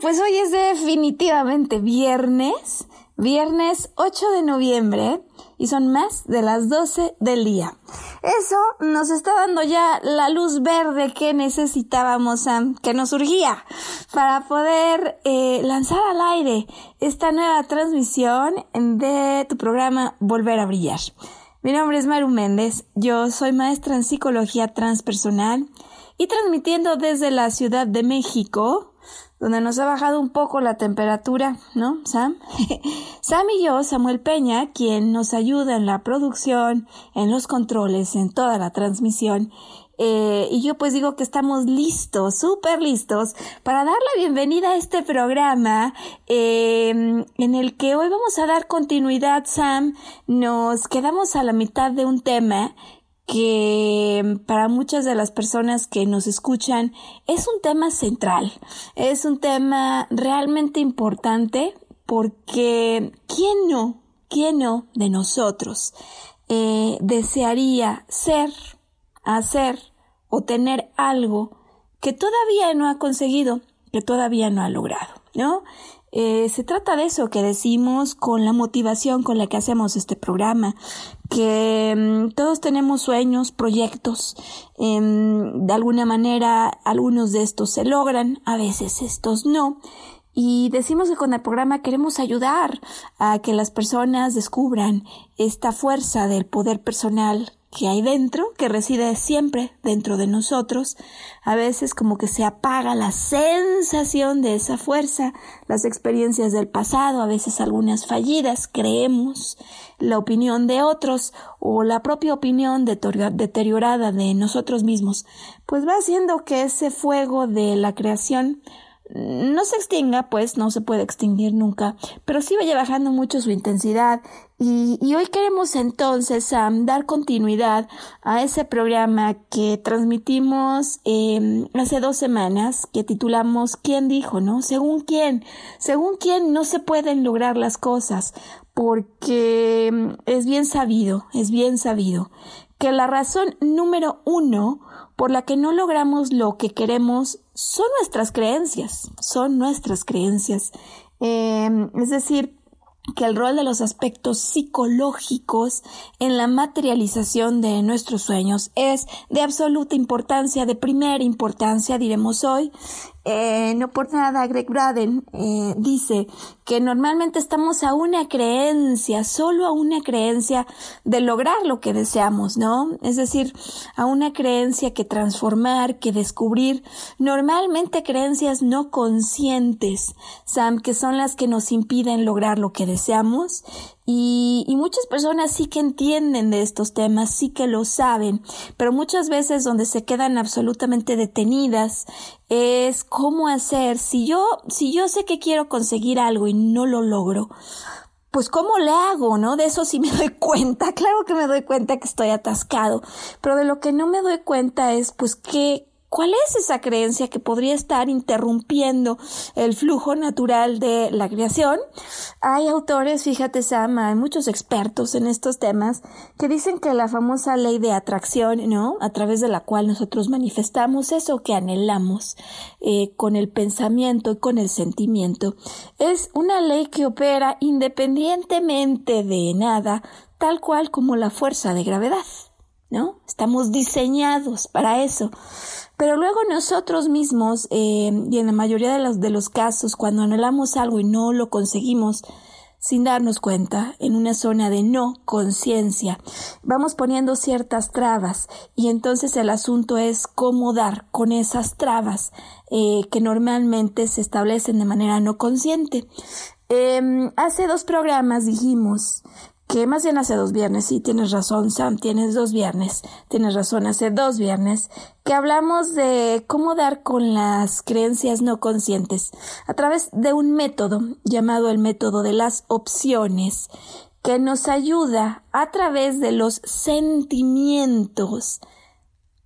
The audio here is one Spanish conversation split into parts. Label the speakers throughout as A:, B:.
A: Pues hoy es definitivamente viernes, viernes 8 de noviembre y son más de las 12 del día. Eso nos está dando ya la luz verde que necesitábamos, que nos surgía para poder eh, lanzar al aire esta nueva transmisión de tu programa Volver a Brillar. Mi nombre es Maru Méndez, yo soy maestra en psicología transpersonal y transmitiendo desde la Ciudad de México, donde nos ha bajado un poco la temperatura, ¿no, Sam? Sam y yo, Samuel Peña, quien nos ayuda en la producción, en los controles, en toda la transmisión. Eh, y yo pues digo que estamos listos, súper listos, para dar la bienvenida a este programa em, en el que hoy vamos a dar continuidad, Sam. Nos quedamos a la mitad de un tema que para muchas de las personas que nos escuchan es un tema central, es un tema realmente importante porque ¿quién no, quién no de nosotros eh, desearía ser, hacer o tener algo que todavía no ha conseguido, que todavía no ha logrado, ¿no? Eh, se trata de eso que decimos con la motivación con la que hacemos este programa, que mm, todos tenemos sueños, proyectos, em, de alguna manera algunos de estos se logran, a veces estos no. Y decimos que con el programa queremos ayudar a que las personas descubran esta fuerza del poder personal que hay dentro, que reside siempre dentro de nosotros. A veces como que se apaga la sensación de esa fuerza, las experiencias del pasado, a veces algunas fallidas, creemos la opinión de otros o la propia opinión deteriorada de nosotros mismos, pues va haciendo que ese fuego de la creación no se extinga, pues no se puede extinguir nunca, pero sí vaya bajando mucho su intensidad. Y, hoy queremos entonces dar continuidad a ese programa que transmitimos em, hace dos semanas, que titulamos ¿Quién dijo? ¿No? Según quién, según quién no se pueden lograr las cosas, porque em, es bien sabido, es bien sabido que la razón número uno por la que no logramos lo que queremos son nuestras creencias, son nuestras creencias. Em, es decir, que el rol de los aspectos psicológicos en la materialización de nuestros sueños es de absoluta importancia, de primera importancia, diremos hoy, eh, no por nada, Greg Braden eh, dice que normalmente estamos a una creencia, solo a una creencia de lograr lo que deseamos, ¿no? Es decir, a una creencia que transformar, que descubrir, normalmente creencias no conscientes, Sam, que son las que nos impiden lograr lo que deseamos y, y, muchas personas sí que entienden de estos temas, sí que lo saben, pero muchas veces donde se quedan absolutamente detenidas es cómo hacer. Si yo, si yo sé que quiero conseguir algo y no lo logro, pues cómo le hago, ¿no? De eso sí me doy cuenta. Claro que me doy cuenta que estoy atascado, pero de lo que no me doy cuenta es pues qué, ¿Cuál es esa creencia que podría estar interrumpiendo el flujo natural de la creación? Hay autores, fíjate Sam, hay muchos expertos en estos temas que dicen que la famosa ley de atracción, ¿no? A través de la cual nosotros manifestamos eso que anhelamos eh, con el pensamiento y con el sentimiento, es una ley que opera independientemente de nada, tal cual como la fuerza de gravedad. ¿no? Estamos diseñados para eso. Pero luego nosotros mismos, eh, y en la mayoría de los, de los casos, cuando anhelamos algo y no lo conseguimos, sin darnos cuenta, en una zona de no conciencia, vamos poniendo ciertas trabas y entonces el asunto es cómo dar con esas trabas eh, que normalmente se establecen de manera no consciente. Em, hace dos programas dijimos que más bien hace dos viernes, sí, tienes razón, Sam, tienes dos viernes, tienes razón, hace dos viernes, que hablamos de cómo dar con las creencias no conscientes a través de un método llamado el método de las opciones, que nos ayuda a través de los sentimientos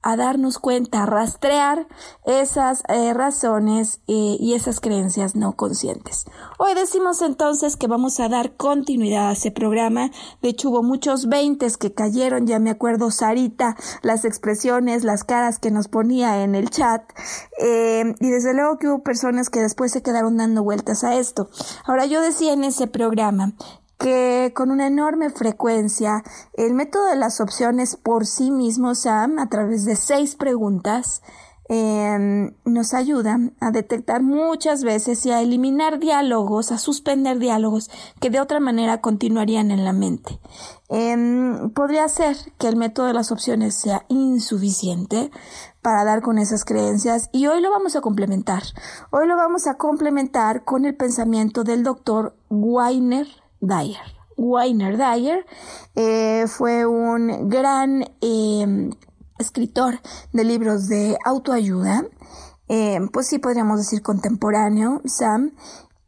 A: a darnos cuenta, a rastrear esas eh, razones eh, y esas creencias no conscientes. Hoy decimos entonces que vamos a dar continuidad a ese programa. De hecho, hubo muchos veintes que cayeron, ya me acuerdo Sarita, las expresiones, las caras que nos ponía en el chat. Eh, y desde luego que hubo personas que después se quedaron dando vueltas a esto. Ahora, yo decía en ese programa que con una enorme frecuencia el método de las opciones por sí mismo, Sam, a través de seis preguntas, em, nos ayuda a detectar muchas veces y a eliminar diálogos, a suspender diálogos que de otra manera continuarían en la mente. Em, podría ser que el método de las opciones sea insuficiente para dar con esas creencias y hoy lo vamos a complementar. Hoy lo vamos a complementar con el pensamiento del doctor Weiner Dyer. Weiner Dyer eh, fue un gran em, escritor de libros de autoayuda, em, pues sí podríamos decir contemporáneo, Sam,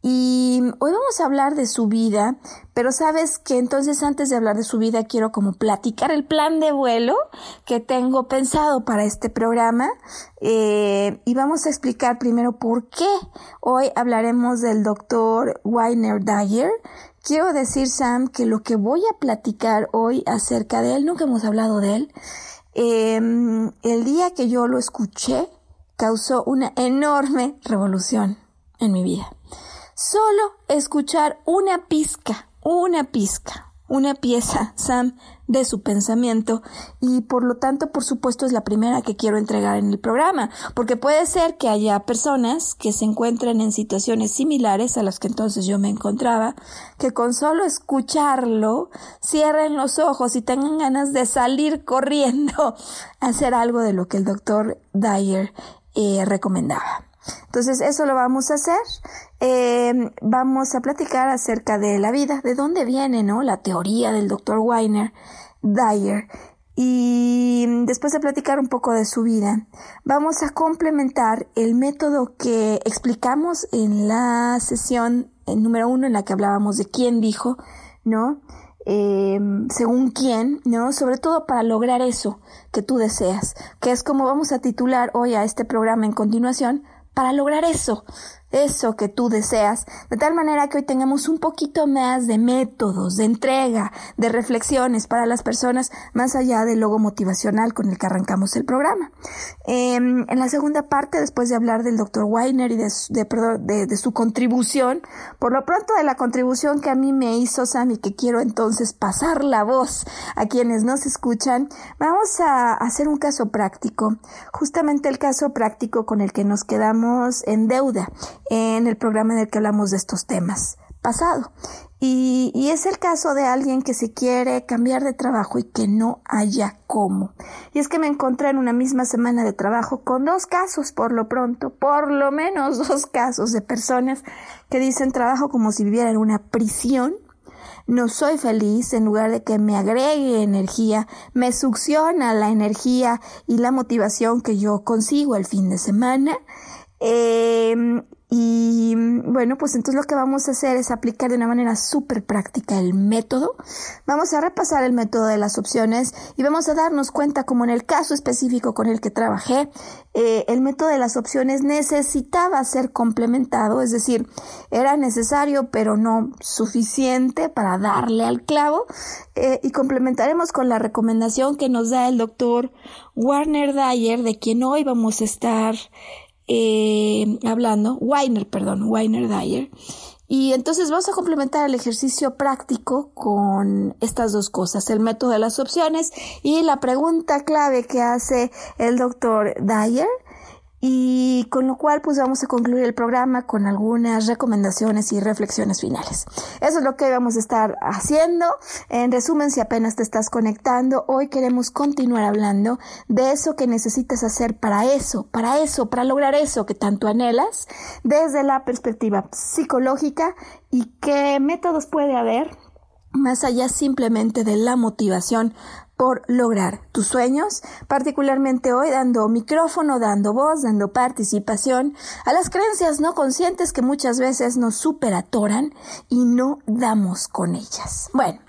A: y hoy vamos a hablar de su vida, pero sabes que entonces antes de hablar de su vida quiero como platicar el plan de vuelo que tengo pensado para este programa eh, y vamos a explicar primero por qué hoy hablaremos del doctor Weiner Dyer. Quiero decir, Sam, que lo que voy a platicar hoy acerca de él, nunca hemos hablado de él, em, el día que yo lo escuché causó una enorme revolución en mi vida. Solo escuchar una pizca, una pizca, una pieza, Sam, de su pensamiento y por lo tanto, por supuesto, es la primera que quiero entregar en el programa, porque puede ser que haya personas que se encuentren en situaciones similares a las que entonces yo me encontraba, que con solo escucharlo cierren los ojos y tengan ganas de salir corriendo a hacer algo de lo que el doctor Dyer eh, recomendaba. Entonces, eso lo vamos a hacer. Eh, vamos a platicar acerca de la vida, de dónde viene, ¿no? La teoría del doctor Weiner Dyer. Y después de platicar un poco de su vida, vamos a complementar el método que explicamos en la sesión número uno en la que hablábamos de quién dijo, ¿no? Eh, según quién, ¿no? Sobre todo para lograr eso que tú deseas, que es como vamos a titular hoy a este programa en continuación, para lograr eso, eso que tú deseas, de tal manera que hoy tengamos un poquito más de métodos, de entrega, de reflexiones para las personas, más allá del logo motivacional con el que arrancamos el programa. Em, en la segunda parte, después de hablar del doctor Weiner y de, de, de, su contribución, por lo pronto de la contribución que a mí me hizo Sam y que quiero entonces pasar la voz a quienes nos escuchan, vamos a hacer un caso práctico, justamente el caso práctico con el que nos quedamos en deuda en el programa en el que hablamos de estos temas pasado. Y, es el caso de alguien que se quiere cambiar de trabajo y que no haya cómo. Y es que me encontré en una misma semana de trabajo con dos casos por lo pronto, por lo menos dos casos de personas que dicen trabajo como si viviera en una prisión. No soy feliz en lugar de que me agregue energía, me succiona la energía y la motivación que yo consigo el fin de semana. Eh, Y bueno, pues entonces lo que vamos a hacer es aplicar de una manera súper práctica el método. Vamos a repasar el método de las opciones y vamos a darnos cuenta, como en el caso específico con el que trabajé, eh, el método de las opciones necesitaba ser complementado, es decir, era necesario pero no suficiente para darle al clavo. Eh, y complementaremos con la recomendación que nos da el doctor Warner Dyer, de quien hoy vamos a estar eh, hablando, Weiner, perdón, Weiner Dyer. Y entonces vamos a complementar el ejercicio práctico con estas dos cosas, el método de las opciones y la pregunta clave que hace el doctor Dyer y con lo cual pues vamos a concluir el programa con algunas recomendaciones y reflexiones finales. Eso es lo que vamos a estar haciendo. En resumen, si apenas te estás conectando, hoy queremos continuar hablando de eso que necesitas hacer para eso, para eso, para lograr eso que tanto anhelas desde la perspectiva psicológica y qué métodos puede haber más allá simplemente de la motivación por lograr tus sueños, particularmente hoy dando micrófono, dando voz, dando participación a las creencias no conscientes que muchas veces nos superatoran y no damos con ellas. Bueno,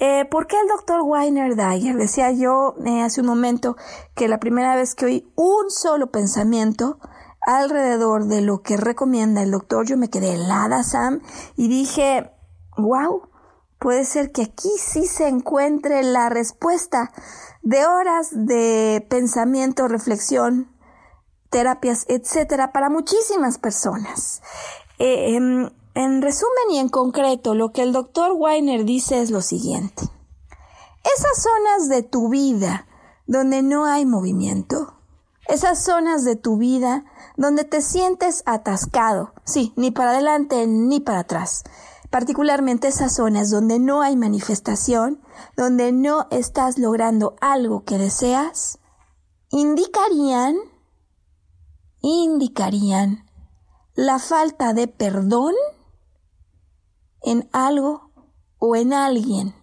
A: eh, ¿por qué el doctor Weiner Dyer? Decía yo eh, hace un momento que la primera vez que oí un solo pensamiento alrededor de lo que recomienda el doctor, yo me quedé helada, Sam, y dije, wow, puede ser que aquí sí se encuentre la respuesta de horas de pensamiento, reflexión, terapias, etcétera, para muchísimas personas. Eh, em, en resumen y en concreto, lo que el doctor Weiner dice es lo siguiente. Esas zonas de tu vida donde no hay movimiento, esas zonas de tu vida donde te sientes atascado, sí, ni para adelante ni para atrás, particularmente esas zonas donde no hay manifestación, donde no estás logrando algo que deseas, indicarían, indicarían la falta de perdón en algo o en alguien.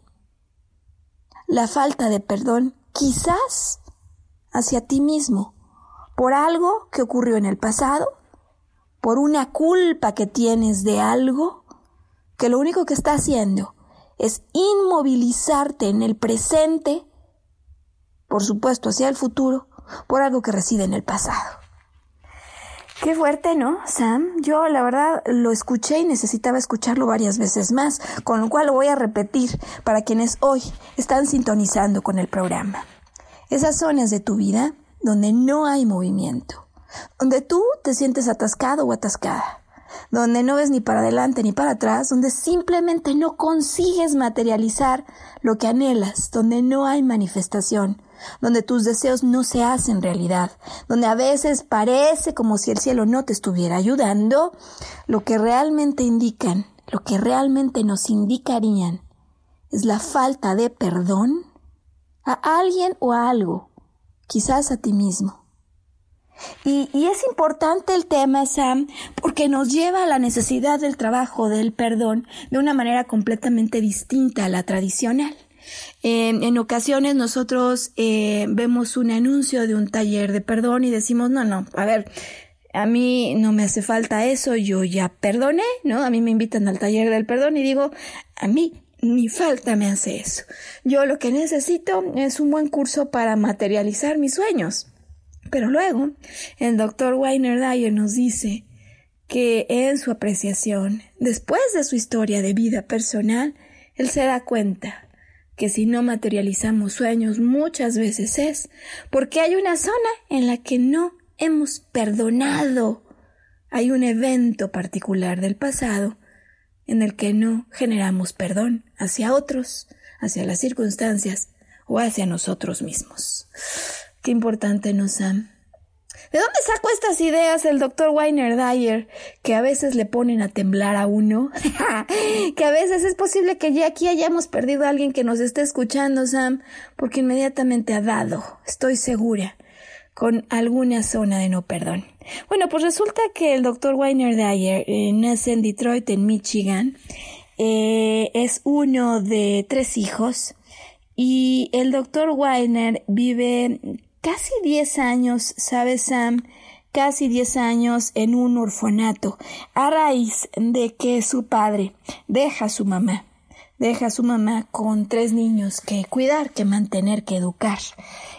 A: La falta de perdón quizás hacia ti mismo por algo que ocurrió en el pasado, por una culpa que tienes de algo que lo único que está haciendo es inmovilizarte en el presente, por supuesto hacia el futuro, por algo que reside en el pasado. Qué fuerte, ¿no, Sam? Yo la verdad lo escuché y necesitaba escucharlo varias veces más, con lo cual lo voy a repetir para quienes hoy están sintonizando con el programa. Esas zonas de tu vida donde no hay movimiento, donde tú te sientes atascado o atascada, donde no ves ni para adelante ni para atrás, donde simplemente no consigues materializar lo que anhelas, donde no hay manifestación, donde tus deseos no se hacen realidad, donde a veces parece como si el cielo no te estuviera ayudando, lo que realmente indican, lo que realmente nos indicarían es la falta de perdón a alguien o a algo, quizás a ti mismo. Y, es importante el tema, Sam, porque nos lleva a la necesidad del trabajo, del perdón, de una manera completamente distinta a la tradicional. en ocasiones nosotros eh, vemos un anuncio de un taller de perdón y decimos, no, no, a ver, a mí no me hace falta eso, yo ya perdoné, ¿no? A mí me invitan al taller del perdón y digo, a mí ni falta me hace eso. Yo lo que necesito es un buen curso para materializar mis sueños. Pero luego, el doctor Weiner Dyer nos dice que en su apreciación, después de su historia de vida personal, él se da cuenta que si no materializamos sueños muchas veces es porque hay una zona en la que no hemos perdonado. Hay un evento particular del pasado en el que no generamos perdón hacia otros, hacia las circunstancias o hacia nosotros mismos. Qué importante, ¿no, Sam? ¿De dónde sacó estas ideas el doctor Weiner Dyer? Que a veces le ponen a temblar a uno. que a veces es posible que ya aquí hayamos perdido a alguien que nos esté escuchando, Sam, porque inmediatamente ha dado, estoy segura, con alguna zona de no perdón. Bueno, pues resulta que el doctor Weiner Dyer eh, nace en Detroit, en Michigan. Eh, es uno de tres hijos. Y el doctor Weiner vive casi 10 años, sabe Sam, casi 10 años en un orfanato a raíz de que su padre deja a su mamá deja a su mamá con tres niños que cuidar, que mantener, que educar.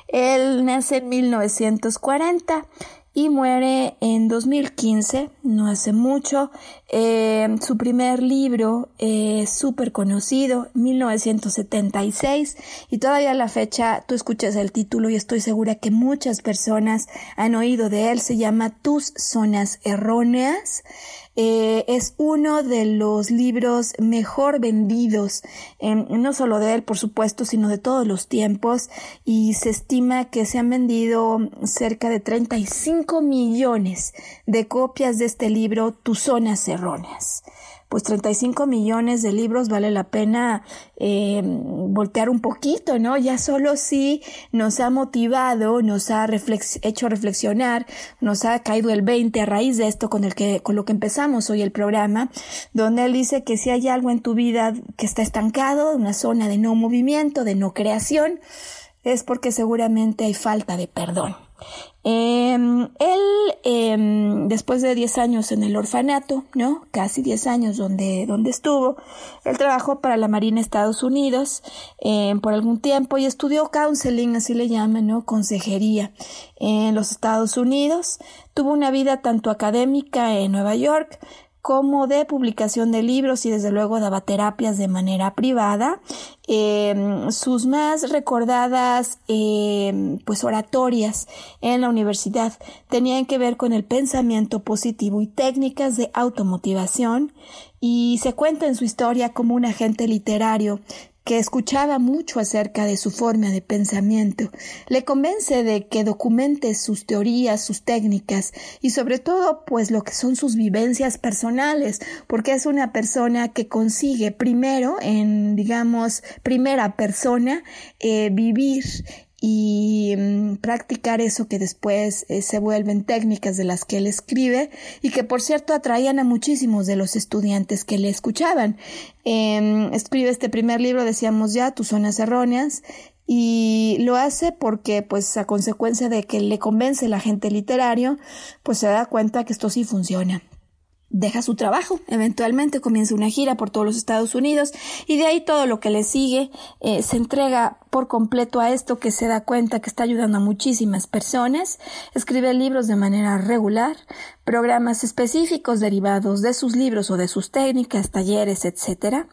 A: Él nace en 1940 y muere en 2015, no hace mucho. Eh, su primer libro es súper conocido, 1976, y todavía a la fecha tú escuchas el título y estoy segura que muchas personas han oído de él. Se llama Tus Zonas Erróneas. Eh, es uno de los libros mejor vendidos, no solo de él, por supuesto, sino de todos los tiempos, y se estima que se han vendido cerca de 35 millones de copias de este libro, Tus zonas erróneas pues 35 millones de libros vale la pena eh, voltear un poquito, ¿no? Ya solo si nos ha motivado, nos ha hecho reflexionar, nos ha caído el 20 a raíz de esto con el que, con lo que empezamos hoy el programa, donde él dice que si hay algo en tu vida que está estancado, una zona de no movimiento, de no creación, es porque seguramente hay falta de perdón. Em, él, em, después de 10 años en el orfanato, ¿no? Casi 10 años donde, donde estuvo, él trabajó para la Marina Estados Unidos em, por algún tiempo y estudió counseling, así le llaman, ¿no? Consejería en los Estados Unidos. Tuvo una vida tanto académica en Nueva York como de publicación de libros y desde luego daba terapias de manera privada. Em, sus más recordadas em, pues oratorias en la universidad tenían que ver con el pensamiento positivo y técnicas de automotivación y se cuenta en su historia como un agente literario que escuchaba mucho acerca de su forma de pensamiento, le convence de que documente sus teorías, sus técnicas y sobre todo pues lo que son sus vivencias personales, porque es una persona que consigue primero en digamos primera persona eh, vivir y mm, practicar eso que después eh, se vuelven técnicas de las que él escribe y que por cierto atraían a muchísimos de los estudiantes que le escuchaban. Em, escribe este primer libro, decíamos ya, Tus zonas erróneas, y lo hace porque pues a consecuencia de que le convence la gente literario, pues se da cuenta que esto sí funciona deja su trabajo, eventualmente comienza una gira por todos los Estados Unidos y de ahí todo lo que le sigue eh, se entrega completo a esto que se da cuenta que está ayudando a muchísimas personas, escribe libros de manera regular, programas específicos derivados de sus libros o de sus técnicas, talleres, etc.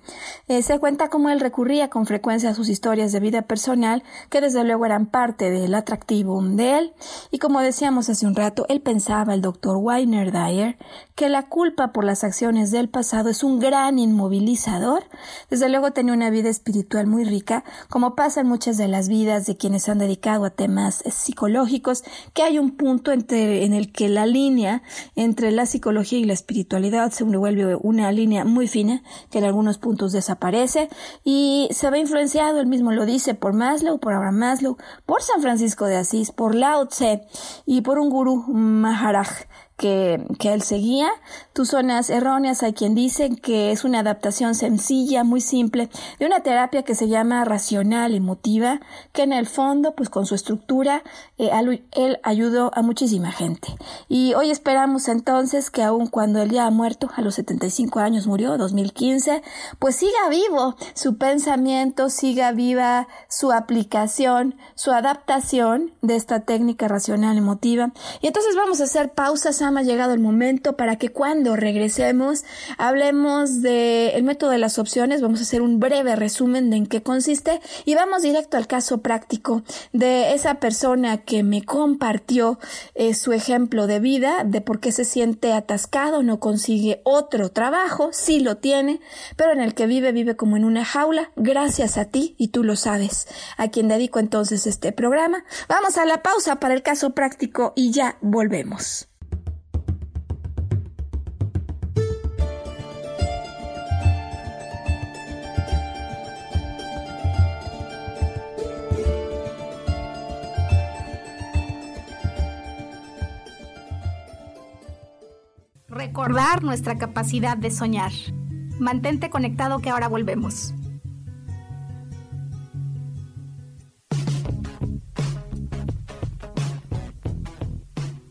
A: Eh, se cuenta cómo él recurría con frecuencia a sus historias de vida personal, que desde luego eran parte del atractivo de él, y como decíamos hace un rato, él pensaba, el doctor Weiner Dyer, que la culpa por las acciones del pasado es un gran inmovilizador. Desde luego tenía una vida espiritual muy rica, como pasa en muchas de las vidas de quienes han dedicado a temas psicológicos, que hay un punto en el que la línea entre la psicología y la espiritualidad se vuelve una línea muy fina que en algunos puntos desaparece y se ve influenciado, él mismo lo dice, por Maslow, por Abraham Maslow, por San Francisco de Asís, por Lao Tse y por un gurú Maharaj que, que él seguía. Tus zonas erróneas hay quien dice que es una adaptación sencilla, muy simple, de una terapia que se llama racional emotiva, que en el fondo, pues con su estructura, eh, él ayudó a muchísima gente. Y hoy esperamos entonces que aun cuando él ya ha muerto, a los 75 años murió, 2015, pues siga vivo su pensamiento, siga viva su aplicación, su adaptación de esta técnica racional emotiva. Y entonces vamos a hacer pausas ha llegado el momento para que cuando regresemos hablemos del método de las opciones. Vamos a hacer un breve resumen de en qué consiste y vamos directo al caso práctico de esa persona que me compartió eh, su ejemplo de vida, de por qué se siente atascado, no consigue otro trabajo, sí lo tiene, pero en el que vive, vive como en una jaula, gracias a ti y tú lo sabes, a quien dedico entonces este programa. Vamos a la pausa para el caso práctico y ya volvemos.
B: Recordar nuestra capacidad de soñar. Mantente conectado que ahora volvemos.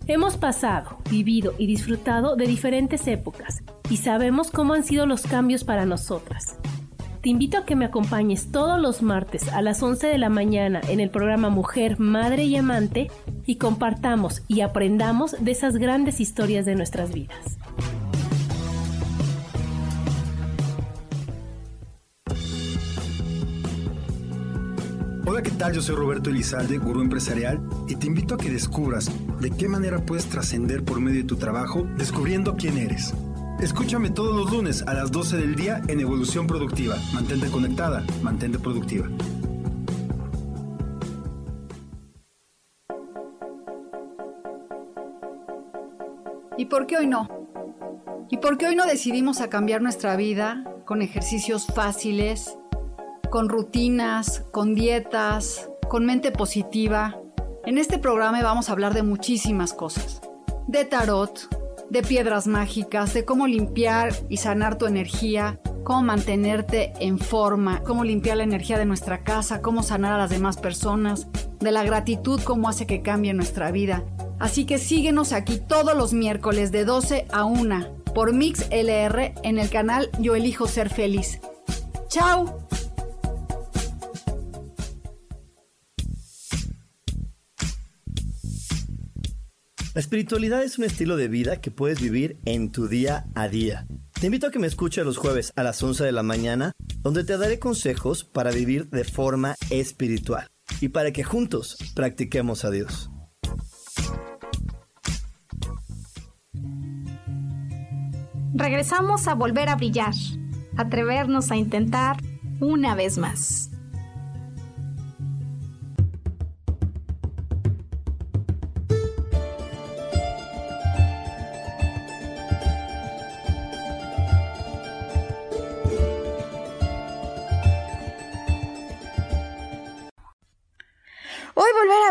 C: Hemos pasado, vivido y disfrutado de diferentes épocas y sabemos cómo han sido los cambios para nosotras. Te invito a que me acompañes todos los martes a las 11 de la mañana en el programa Mujer, Madre y Amante y compartamos y aprendamos de esas grandes historias de nuestras vidas.
D: Hola, ¿qué tal? Yo soy Roberto Elizalde, gurú empresarial, y te invito a que descubras de qué manera puedes trascender por medio de tu trabajo descubriendo quién eres. Escúchame todos los lunes a las 12 del día en Evolución Productiva. Mantente conectada, mantente productiva.
E: ¿Y por qué hoy no? ¿Y por qué hoy no decidimos a cambiar nuestra vida con ejercicios fáciles? Con rutinas, con dietas, con mente positiva. En este programa vamos a hablar de muchísimas cosas. De tarot, de piedras mágicas, de cómo limpiar y sanar tu energía, cómo mantenerte en forma, cómo limpiar la energía de nuestra casa, cómo sanar a las demás personas, de la gratitud, cómo hace que cambie nuestra vida. Así que síguenos aquí todos los miércoles de 12 a 1 por Mix LR en el canal Yo Elijo Ser Feliz. ¡Chao!
F: La espiritualidad es un estilo de vida que puedes vivir en tu día a día. Te invito a que me escuches los jueves a las 11 de la mañana, donde te daré consejos para vivir de forma espiritual y para que juntos practiquemos a Dios.
B: Regresamos a volver a brillar, atrevernos a intentar una vez más.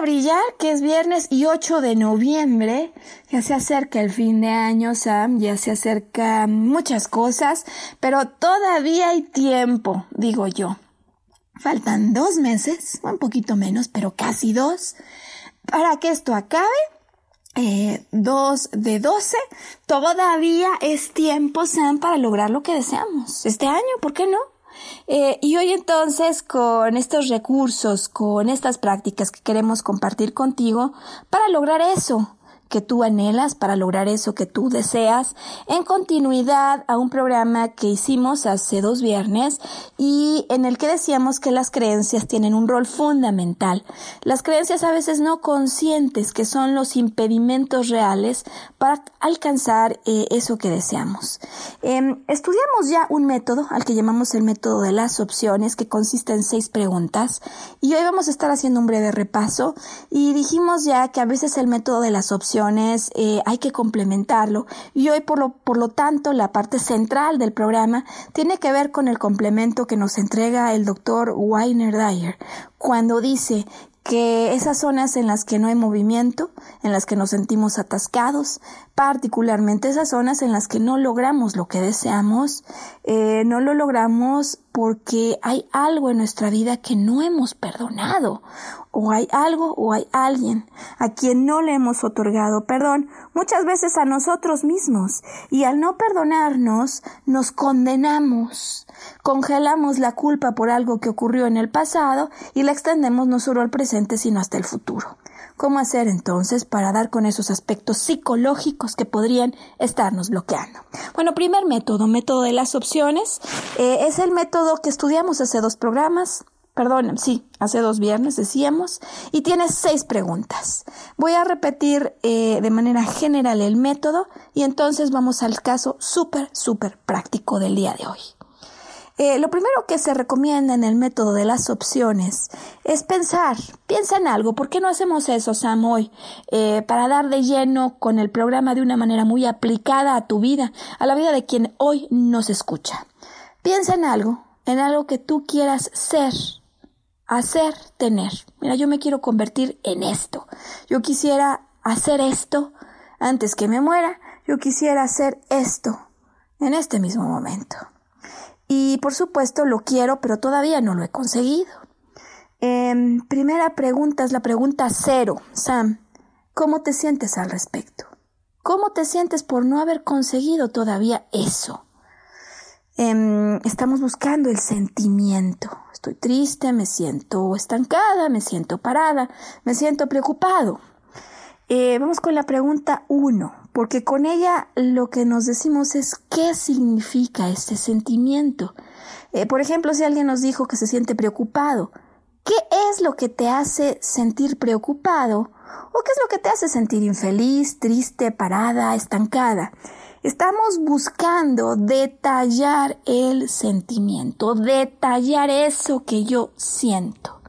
A: Brillar, que es viernes y 8 de noviembre. Ya se acerca el fin de año, Sam, ya se acerca muchas cosas, pero todavía hay tiempo, digo yo. Faltan dos meses, un poquito menos, pero casi dos, para que esto acabe. Eh, dos de doce, todavía es tiempo, Sam, para lograr lo que deseamos. Este año, ¿por qué no? Eh, y hoy entonces con estos recursos, con estas prácticas que queremos compartir contigo para lograr eso, que tú anhelas, para lograr eso que tú deseas, en continuidad a un programa que hicimos hace dos viernes y en el que decíamos que las creencias tienen un rol fundamental. Las creencias a veces no conscientes, que son los impedimentos reales para alcanzar eh, eso que deseamos. Em, estudiamos ya un método al que llamamos el método de las opciones, que consiste en seis preguntas y hoy vamos a estar haciendo un breve repaso y dijimos ya que a veces el método de las opciones eh, hay que complementarlo. Y hoy por lo, por lo tanto la parte central del programa tiene que ver con el complemento que nos entrega el doctor Weiner Dyer cuando dice que esas zonas en las que no hay movimiento, en las que nos sentimos atascados, particularmente esas zonas en las que no logramos lo que deseamos, eh, no lo logramos porque hay algo en nuestra vida que no hemos perdonado, o hay algo o hay alguien a quien no le hemos otorgado perdón, muchas veces a nosotros mismos, y al no perdonarnos nos condenamos, congelamos la culpa por algo que ocurrió en el pasado y la extendemos no solo al presente sino hasta el futuro. ¿Cómo hacer entonces para dar con esos aspectos psicológicos que podrían estarnos bloqueando? Bueno, primer método, método de las opciones, eh, es el método que estudiamos hace dos programas, perdón, sí, hace dos viernes decíamos, y tiene seis preguntas. Voy a repetir eh, de manera general el método y entonces vamos al caso súper, súper práctico del día de hoy. Eh, lo primero que se recomienda en el método de las opciones es pensar, piensa en algo, ¿por qué no hacemos eso, Sam, hoy? Eh, para dar de lleno con el programa de una manera muy aplicada a tu vida, a la vida de quien hoy nos escucha. Piensa en algo, en algo que tú quieras ser, hacer, tener. Mira, yo me quiero convertir en esto. Yo quisiera hacer esto antes que me muera. Yo quisiera hacer esto en este mismo momento. Y por supuesto lo quiero, pero todavía no lo he conseguido. Em, primera pregunta es la pregunta cero. Sam, ¿Cómo te sientes al respecto? ¿Cómo te sientes por no haber conseguido todavía eso? Em, estamos buscando el sentimiento. Estoy triste, me siento estancada, me siento parada, me siento preocupado. Eh, vamos con la pregunta uno, porque con ella lo que nos decimos es qué significa este sentimiento. Eh, por ejemplo, si alguien nos dijo que se siente preocupado, ¿qué es lo que te hace sentir preocupado? ¿O qué es lo que te hace sentir infeliz, triste, parada, estancada? Estamos buscando detallar el sentimiento, detallar eso que yo siento.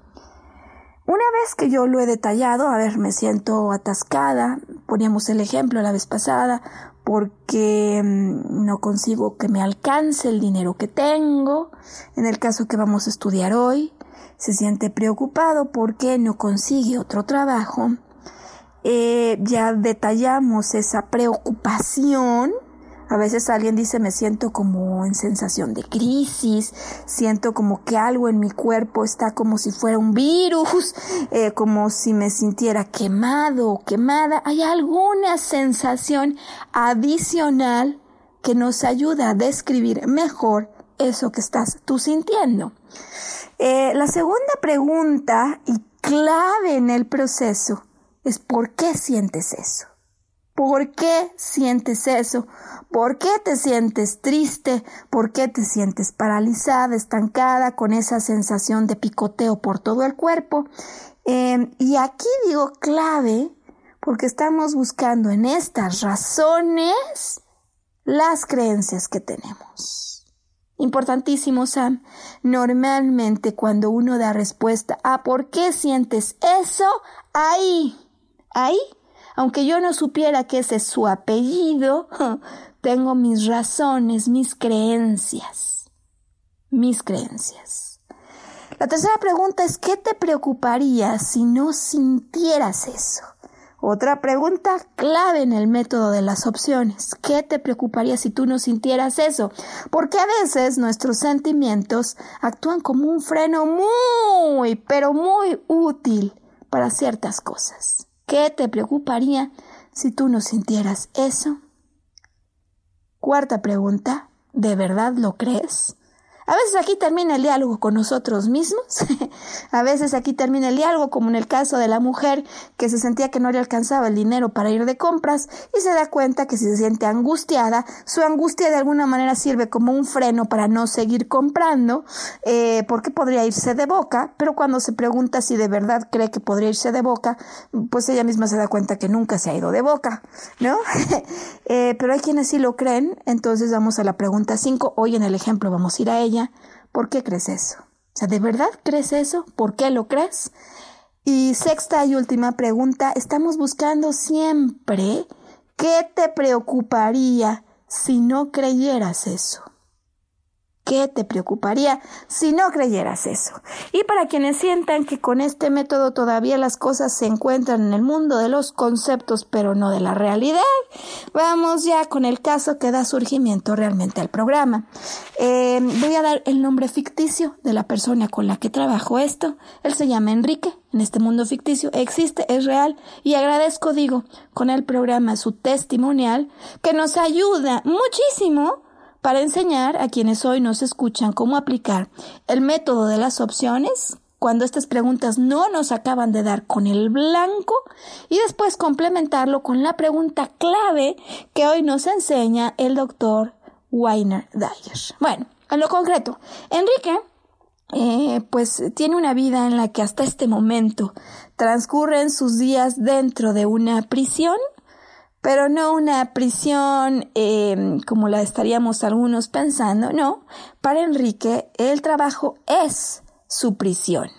A: Una vez que yo lo he detallado, a ver, me siento atascada, poníamos el ejemplo la vez pasada, porque mm, no consigo que me alcance el dinero que tengo, en el caso que vamos a estudiar hoy, se siente preocupado porque no consigue otro trabajo, eh, ya detallamos esa preocupación. A veces alguien dice me siento como en sensación de crisis, siento como que algo en mi cuerpo está como si fuera un virus, eh, como si me sintiera quemado o quemada. Hay alguna sensación adicional que nos ayuda a describir mejor eso que estás tú sintiendo. Eh, la segunda pregunta y clave en el proceso es por qué sientes eso. ¿Por qué sientes eso? ¿Por qué te sientes triste? ¿Por qué te sientes paralizada, estancada, con esa sensación de picoteo por todo el cuerpo? Em, y aquí digo clave porque estamos buscando en estas razones las creencias que tenemos. Importantísimo, Sam. Normalmente cuando uno da respuesta a por qué sientes eso, ahí Ahí, aunque yo no supiera que ese es su apellido, tengo mis razones, mis creencias. Mis creencias. La tercera pregunta es, ¿qué te preocuparía si no sintieras eso? Otra pregunta clave en el método de las opciones. ¿Qué te preocuparía si tú no sintieras eso? Porque a veces nuestros sentimientos actúan como un freno muy, pero muy útil para ciertas cosas. ¿Qué te preocuparía si tú no sintieras eso? Cuarta pregunta, ¿de verdad lo crees? A veces aquí termina el diálogo con nosotros mismos, a veces aquí termina el diálogo como en el caso de la mujer que se sentía que no le alcanzaba el dinero para ir de compras y se da cuenta que si se siente angustiada, su angustia de alguna manera sirve como un freno para no seguir comprando, eh, porque podría irse de boca, pero cuando se pregunta si de verdad cree que podría irse de boca, pues ella misma se da cuenta que nunca se ha ido de boca, ¿no? eh, pero hay quienes sí lo creen, entonces vamos a la pregunta 5, hoy en el ejemplo vamos a ir a ¿por qué crees eso? O sea, ¿de verdad crees eso? ¿Por qué lo crees? Y sexta y última pregunta, estamos buscando siempre qué te preocuparía si no creyeras eso. ¿Qué te preocuparía si no creyeras eso? Y para quienes sientan que con este método todavía las cosas se encuentran en el mundo de los conceptos pero no de la realidad, vamos ya con el caso que da surgimiento realmente al programa. Eh, voy a dar el nombre ficticio de la persona con la que trabajo esto. Él se llama Enrique. En este mundo ficticio existe, es real y agradezco, digo, con el programa su testimonial que nos ayuda muchísimo para enseñar a quienes hoy nos escuchan cómo aplicar el método de las opciones cuando estas preguntas no nos acaban de dar con el blanco y después complementarlo con la pregunta clave que hoy nos enseña el doctor Weiner Dyer. Bueno, en lo concreto, Enrique eh, pues tiene una vida en la que hasta este momento transcurren sus días dentro de una prisión pero no una prisión eh, como la estaríamos algunos pensando, no, para Enrique el trabajo es su prisión.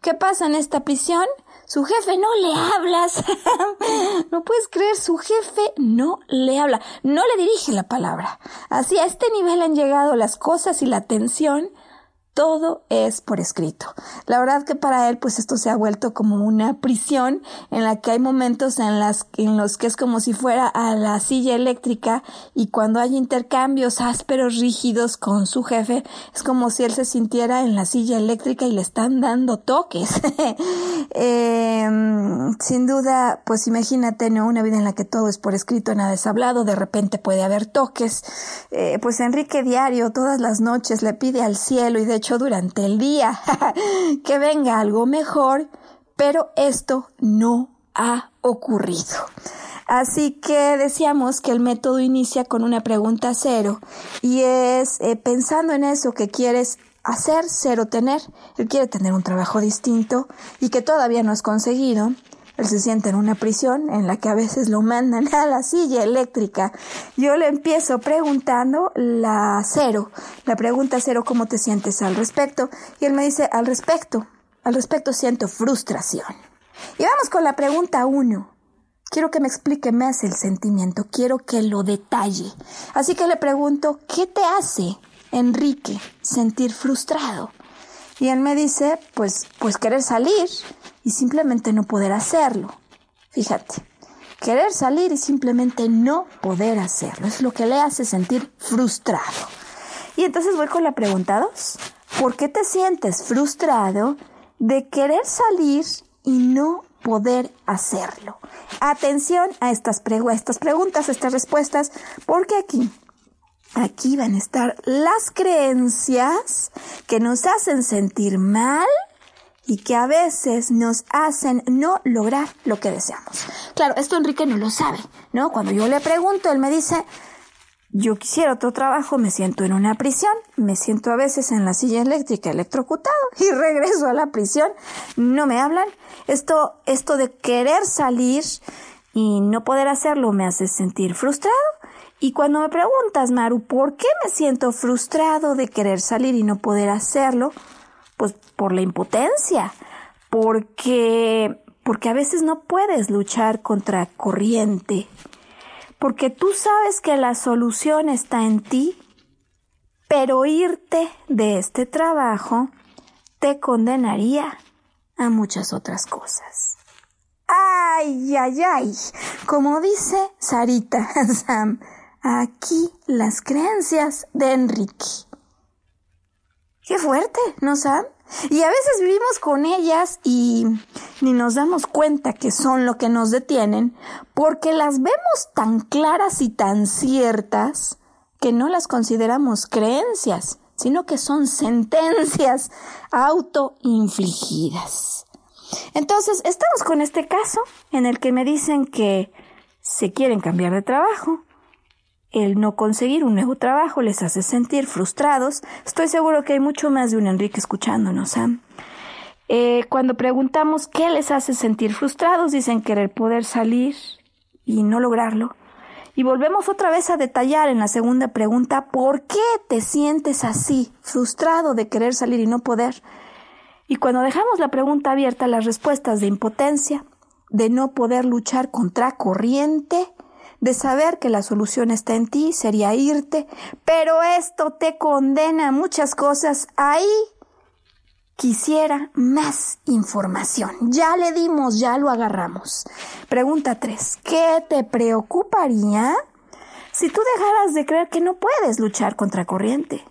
A: ¿Qué pasa en esta prisión? Su jefe no le hablas. no puedes creer, su jefe no le habla, no le dirige la palabra. Así a este nivel han llegado las cosas y la tensión todo es por escrito. La verdad que para él pues esto se ha vuelto como una prisión en la que hay momentos en, los que es como si fuera a la silla eléctrica y cuando hay intercambios ásperos, rígidos con su jefe, es como si él se sintiera en la silla eléctrica y le están dando toques. Em, sin duda, pues imagínate, ¿no? Una vida en la que todo es por escrito, nada es hablado, de repente puede haber toques. Eh, pues Enrique diario, todas las noches, le pide al cielo y de hecho durante el día, que venga algo mejor, pero esto no ha ocurrido. Así que decíamos que el método inicia con una pregunta cero y es eh, pensando en eso que quieres hacer, cero tener. Él quiere tener un trabajo distinto y que todavía no has conseguido. Él se siente en una prisión en la que a veces lo mandan a la silla eléctrica. Yo le empiezo preguntando la cero, la pregunta cero, ¿cómo te sientes al respecto? Y él me dice, al respecto, al respecto siento frustración. Y vamos con la pregunta uno. Quiero que me explique más el sentimiento, quiero que lo detalle. Así que le pregunto, ¿qué te hace, Enrique, sentir frustrado? Y él me dice, pues, pues querer salir y simplemente no poder hacerlo. Fíjate, querer salir y simplemente no poder hacerlo es lo que le hace sentir frustrado. Y entonces voy con la pregunta 2. ¿Por qué te sientes frustrado de querer salir y no poder hacerlo? Atención a estas, a estas preguntas, a estas respuestas, porque aquí aquí van a estar las creencias que nos hacen sentir mal y que a veces nos hacen no lograr lo que deseamos. Claro, esto Enrique no lo sabe, ¿no? Cuando yo le pregunto, él me dice, yo quisiera otro trabajo, me siento en una prisión, me siento a veces en la silla eléctrica electrocutado y regreso a la prisión, no me hablan. Esto, esto de querer salir y no poder hacerlo me hace sentir frustrado. Y cuando me preguntas, Maru, ¿por qué me siento frustrado de querer salir y no poder hacerlo? Pues por la impotencia, porque, porque a veces no puedes luchar contra corriente, porque tú sabes que la solución está en ti, pero irte de este trabajo te condenaría a muchas otras cosas. Ay, ay, ay, como dice Sarita Sam, aquí las creencias de Enrique. Qué fuerte, ¿no saben? Y a veces vivimos con ellas y ni nos damos cuenta que son lo que nos detienen porque las vemos tan claras y tan ciertas que no las consideramos creencias, sino que son sentencias autoinfligidas. Entonces, estamos con este caso en el que me dicen que se quieren cambiar de trabajo, el no conseguir un nuevo trabajo les hace sentir frustrados. Estoy seguro que hay mucho más de un Enrique escuchándonos, Sam. Eh, cuando preguntamos qué les hace sentir frustrados, dicen querer poder salir y no lograrlo. Y volvemos otra vez a detallar en la segunda pregunta, ¿por qué te sientes así, frustrado de querer salir y no poder? Y cuando dejamos la pregunta abierta, las respuestas de impotencia, de no poder luchar contra corriente, de saber que la solución está en ti, sería irte, pero esto te condena a muchas cosas. Ahí quisiera más información. Ya le dimos, ya lo agarramos. Pregunta 3. ¿Qué te preocuparía si tú dejaras de creer que no puedes luchar contra corriente?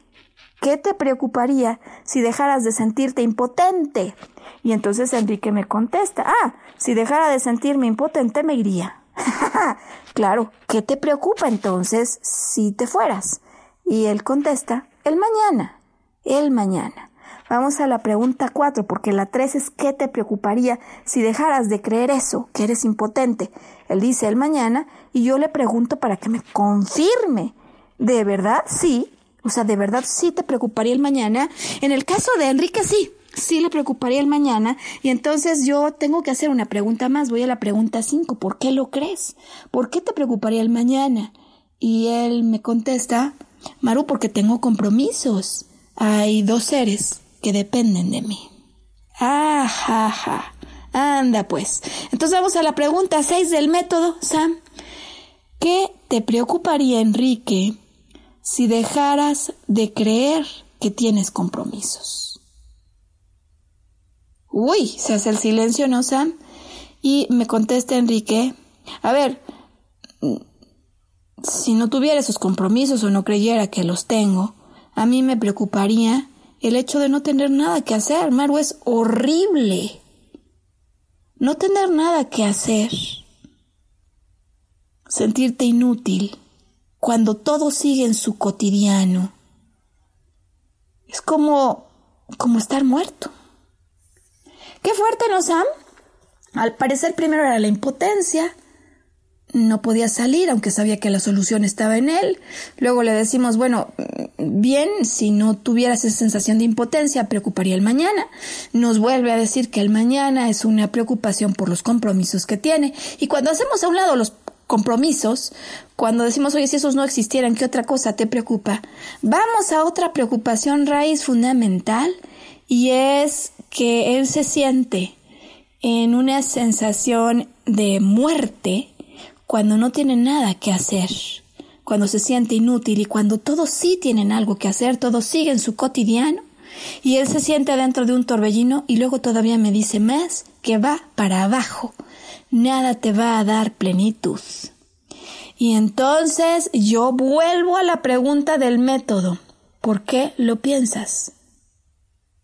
A: ¿Qué te preocuparía si dejaras de sentirte impotente? Y entonces Enrique me contesta, ah, si dejara de sentirme impotente me iría. claro, ¿qué te preocupa entonces si te fueras? Y él contesta, el mañana, el mañana. Vamos a la pregunta 4, porque la 3 es ¿qué te preocuparía si dejaras de creer eso, que eres impotente? Él dice el mañana y yo le pregunto para que me confirme. ¿De verdad sí? O sea, ¿de verdad sí te preocuparía el mañana? En el caso de Enrique sí sí le preocuparía el mañana y entonces yo tengo que hacer una pregunta más. Voy a la pregunta 5. ¿Por qué lo crees? ¿Por qué te preocuparía el mañana? Y él me contesta, Maru, porque tengo compromisos. Hay dos seres que dependen de mí. Ajá, Anda pues. Entonces vamos a la pregunta 6 del método, Sam. ¿Qué te preocuparía, Enrique, si dejaras de creer que tienes compromisos. Uy, se hace el silencio, ¿no, Sam? Y me contesta Enrique, a ver, si no tuviera esos compromisos o no creyera que los tengo, a mí me preocuparía el hecho de no tener nada que hacer. Maru, es horrible. No tener nada que hacer. Sentirte inútil cuando todo sigue en su cotidiano. Es como, como estar muerto. Qué fuerte, ¿no, Sam? Al parecer primero era la impotencia, no podía salir, aunque sabía que la solución estaba en él. Luego le decimos, bueno, bien, si no tuviera esa sensación de impotencia, preocuparía el mañana. Nos vuelve a decir que el mañana es una preocupación por los compromisos que tiene. Y cuando hacemos a un lado los compromisos, cuando decimos, oye, si esos no existieran, ¿qué otra cosa te preocupa? Vamos a otra preocupación raíz fundamental y es que él se siente en una sensación de muerte cuando no tiene nada que hacer, cuando se siente inútil y cuando todos sí tienen algo que hacer, todos siguen su cotidiano, y él se siente dentro de un torbellino y luego todavía me dice más que va para abajo, nada te va a dar plenitud. Y entonces yo vuelvo a la pregunta del método. ¿Por qué lo piensas?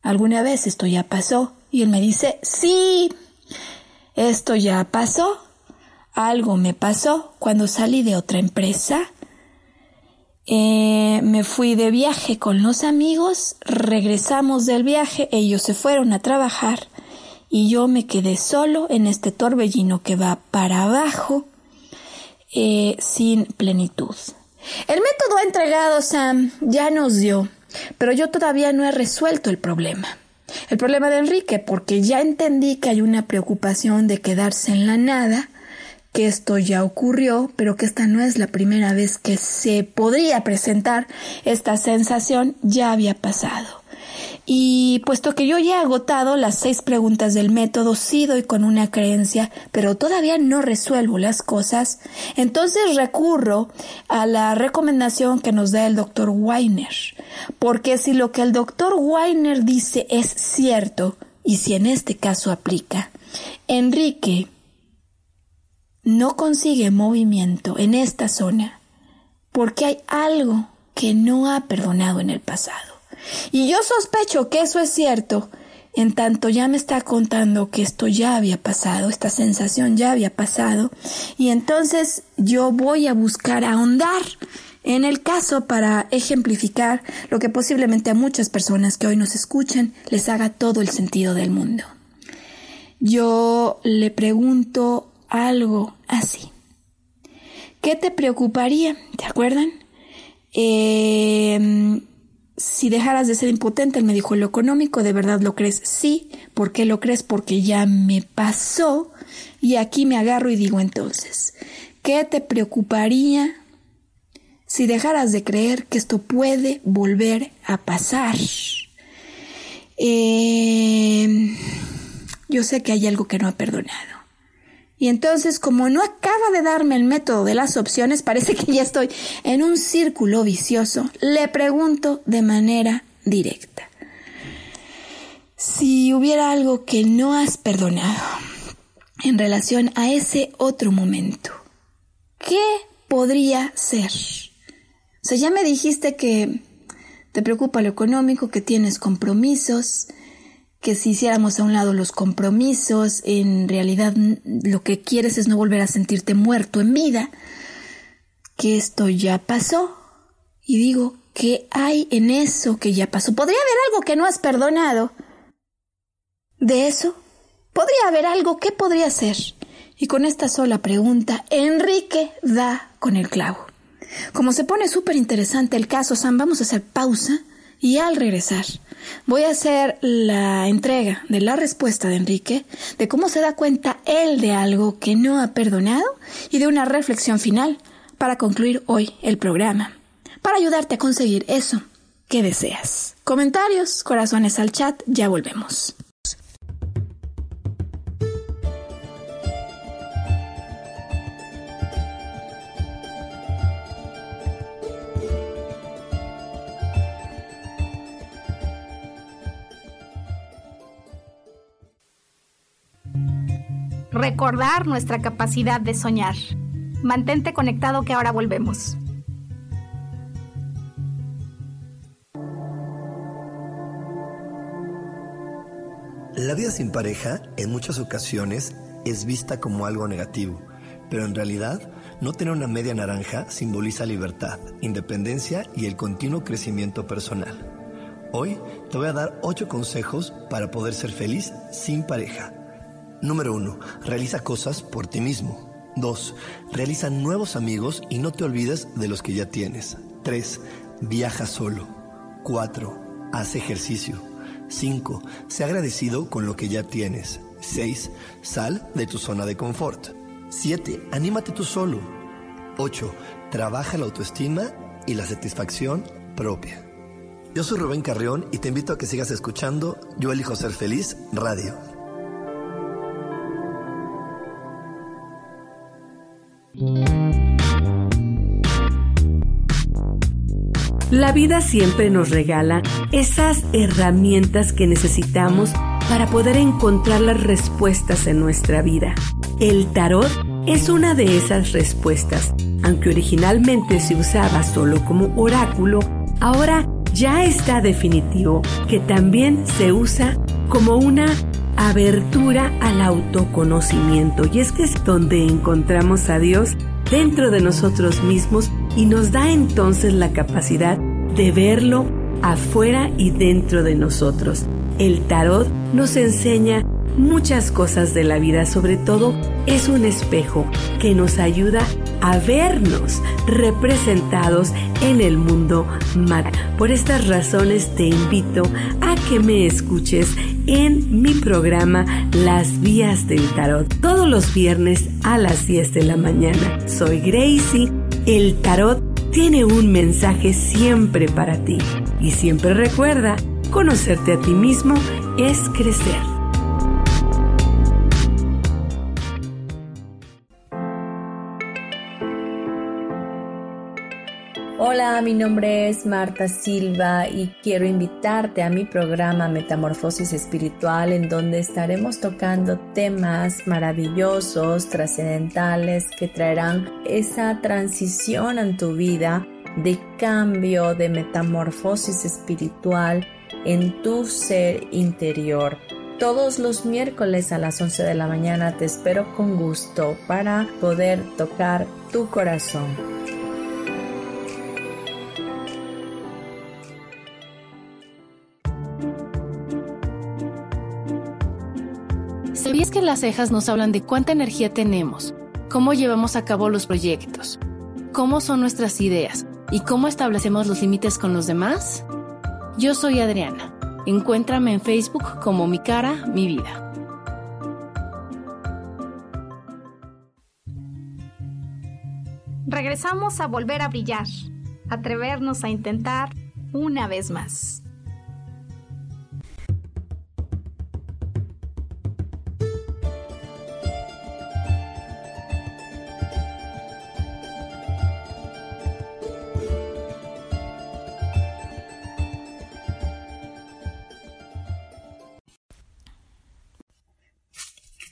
A: ¿Alguna vez esto ya pasó? Y él me dice, sí, esto ya pasó. Algo me pasó cuando salí de otra empresa. Eh, me fui de viaje con los amigos, regresamos del viaje, ellos se fueron a trabajar y yo me quedé solo en este torbellino que va para abajo eh, sin plenitud. El método entregado, Sam, ya nos dio, pero yo todavía no he resuelto el problema. El problema de Enrique, porque ya entendí que hay una preocupación de quedarse en la nada, que esto ya ocurrió, pero que esta no es la primera vez que se podría presentar esta sensación, ya había pasado. Y puesto que yo ya he agotado las seis preguntas del método, sí doy con una creencia, pero todavía no resuelvo las cosas, entonces recurro a la recomendación que nos da el doctor Weiner. Porque si lo que el doctor Weiner dice es cierto, y si en este caso aplica, Enrique no consigue movimiento en esta zona porque hay algo que no ha perdonado en el pasado. Y yo sospecho que eso es cierto, en tanto ya me está contando que esto ya había pasado, esta sensación ya había pasado, y entonces yo voy a buscar ahondar en el caso para ejemplificar lo que posiblemente a muchas personas que hoy nos escuchan les haga todo el sentido del mundo. Yo le pregunto algo así. ¿Qué te preocuparía? ¿Te acuerdan? Em, si dejaras de ser impotente, él me dijo, lo económico, ¿de verdad lo crees? Sí. ¿Por qué lo crees? Porque ya me pasó. Y aquí me agarro y digo entonces, ¿qué te preocuparía si dejaras de creer que esto puede volver a pasar? Em, yo sé que hay algo que no ha perdonado. Y entonces, como no acaba de darme el método de las opciones, parece que ya estoy en un círculo vicioso, le pregunto de manera directa. Si hubiera algo que no has perdonado en relación a ese otro momento, ¿qué podría ser? O sea, ya me dijiste que te preocupa lo económico, que tienes compromisos, que si hiciéramos a un lado los compromisos, en realidad lo que quieres es no volver a sentirte muerto en vida, que esto ya pasó. Y digo, ¿qué hay en eso que ya pasó? ¿Podría haber algo que no has perdonado? ¿De eso? ¿Podría haber algo? ¿Qué podría ser? Y con esta sola pregunta, Enrique da con el clavo. Como se pone súper interesante el caso, Sam, vamos a hacer pausa y al regresar, voy a hacer la entrega de la respuesta de Enrique, de cómo se da cuenta él de algo que no ha perdonado y de una reflexión final para concluir hoy el programa, para ayudarte a conseguir eso que deseas. Comentarios, corazones al chat, ya volvemos.
B: Recordar nuestra capacidad de soñar. Mantente conectado que ahora volvemos.
F: La vida sin pareja en muchas ocasiones es vista como algo negativo, pero en realidad no tener una media naranja simboliza libertad, independencia y el continuo crecimiento personal. Hoy te voy a dar 8 consejos para poder ser feliz sin pareja. Número 1. Realiza cosas por ti mismo. 2. Realiza nuevos amigos y no te olvides de los que ya tienes. 3. Viaja solo. 4. Haz ejercicio. 5. Sé agradecido con lo que ya tienes. 6. Sal de tu zona de confort. 7. Anímate tú solo. 8. Trabaja la autoestima y la satisfacción propia. Yo soy Rubén Carrión y te invito a que sigas escuchando Yo elijo ser feliz radio.
G: La vida siempre nos regala esas herramientas que necesitamos para poder encontrar las respuestas en nuestra vida. El tarot es una de esas respuestas. Aunque originalmente se usaba solo como oráculo, ahora ya está definitivo que también se usa como una abertura al autoconocimiento y es que es donde encontramos a Dios dentro de nosotros mismos y nos da entonces la capacidad de verlo afuera y dentro de nosotros. El tarot nos enseña muchas cosas de la vida, sobre todo es un espejo que nos ayuda a vernos representados en el mundo. Por estas razones te invito a que me escuches en mi programa Las Vías del Tarot todos los viernes a las 10 de la mañana. Soy Gracie. El tarot tiene un mensaje siempre para ti. Y siempre recuerda, conocerte a ti mismo es crecer.
H: Hola, mi nombre es Marta Silva y quiero invitarte a mi programa Metamorfosis Espiritual en donde estaremos tocando temas maravillosos, trascendentales que traerán esa transición en tu vida de cambio, de metamorfosis espiritual en tu ser interior. Todos los miércoles a las 11 de la mañana te espero con gusto para poder tocar tu corazón.
C: ¿Sabías que las cejas nos hablan de cuánta energía tenemos, cómo llevamos a cabo los proyectos, cómo son nuestras ideas y cómo establecemos los límites con los demás? Yo soy Adriana. Encuéntrame en Facebook como Mi Cara, Mi Vida.
B: Regresamos a volver a brillar, atrevernos a intentar una vez más.